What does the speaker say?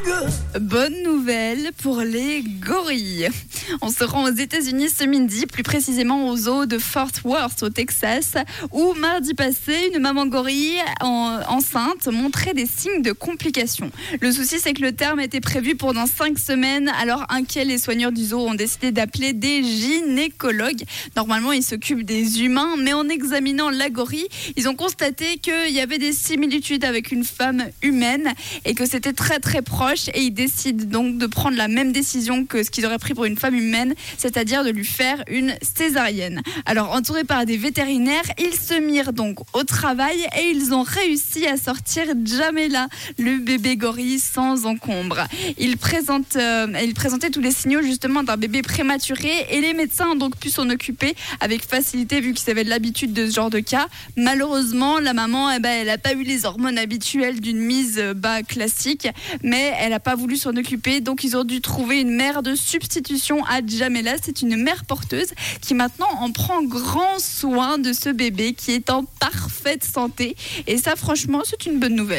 nigga. Bonne nouvelle pour les gorilles. On se rend aux États-Unis ce midi, plus précisément au zoo de Fort Worth au Texas, où mardi passé, une maman gorille enceinte montrait des signes de complications. Le souci, c'est que le terme était prévu pendant cinq semaines, alors inquiets, les soigneurs du zoo ont décidé d'appeler des gynécologues. Normalement, ils s'occupent des humains, mais en examinant la gorille, ils ont constaté qu'il y avait des similitudes avec une femme humaine et que c'était très très proche décident donc de prendre la même décision que ce qu'ils auraient pris pour une femme humaine, c'est-à-dire de lui faire une césarienne. Alors entourés par des vétérinaires, ils se mirent donc au travail et ils ont réussi à sortir Jamela, le bébé gorille sans encombre. Il, présente, euh, il présentait tous les signaux justement d'un bébé prématuré et les médecins ont donc pu s'en occuper avec facilité vu qu'ils avaient de l'habitude de ce genre de cas. Malheureusement, la maman, eh ben, elle n'a pas eu les hormones habituelles d'une mise bas classique, mais elle n'a pas s'en occuper, donc ils ont dû trouver une mère de substitution à Jamela. C'est une mère porteuse qui maintenant en prend grand soin de ce bébé qui est en parfaite santé. Et ça, franchement, c'est une bonne nouvelle.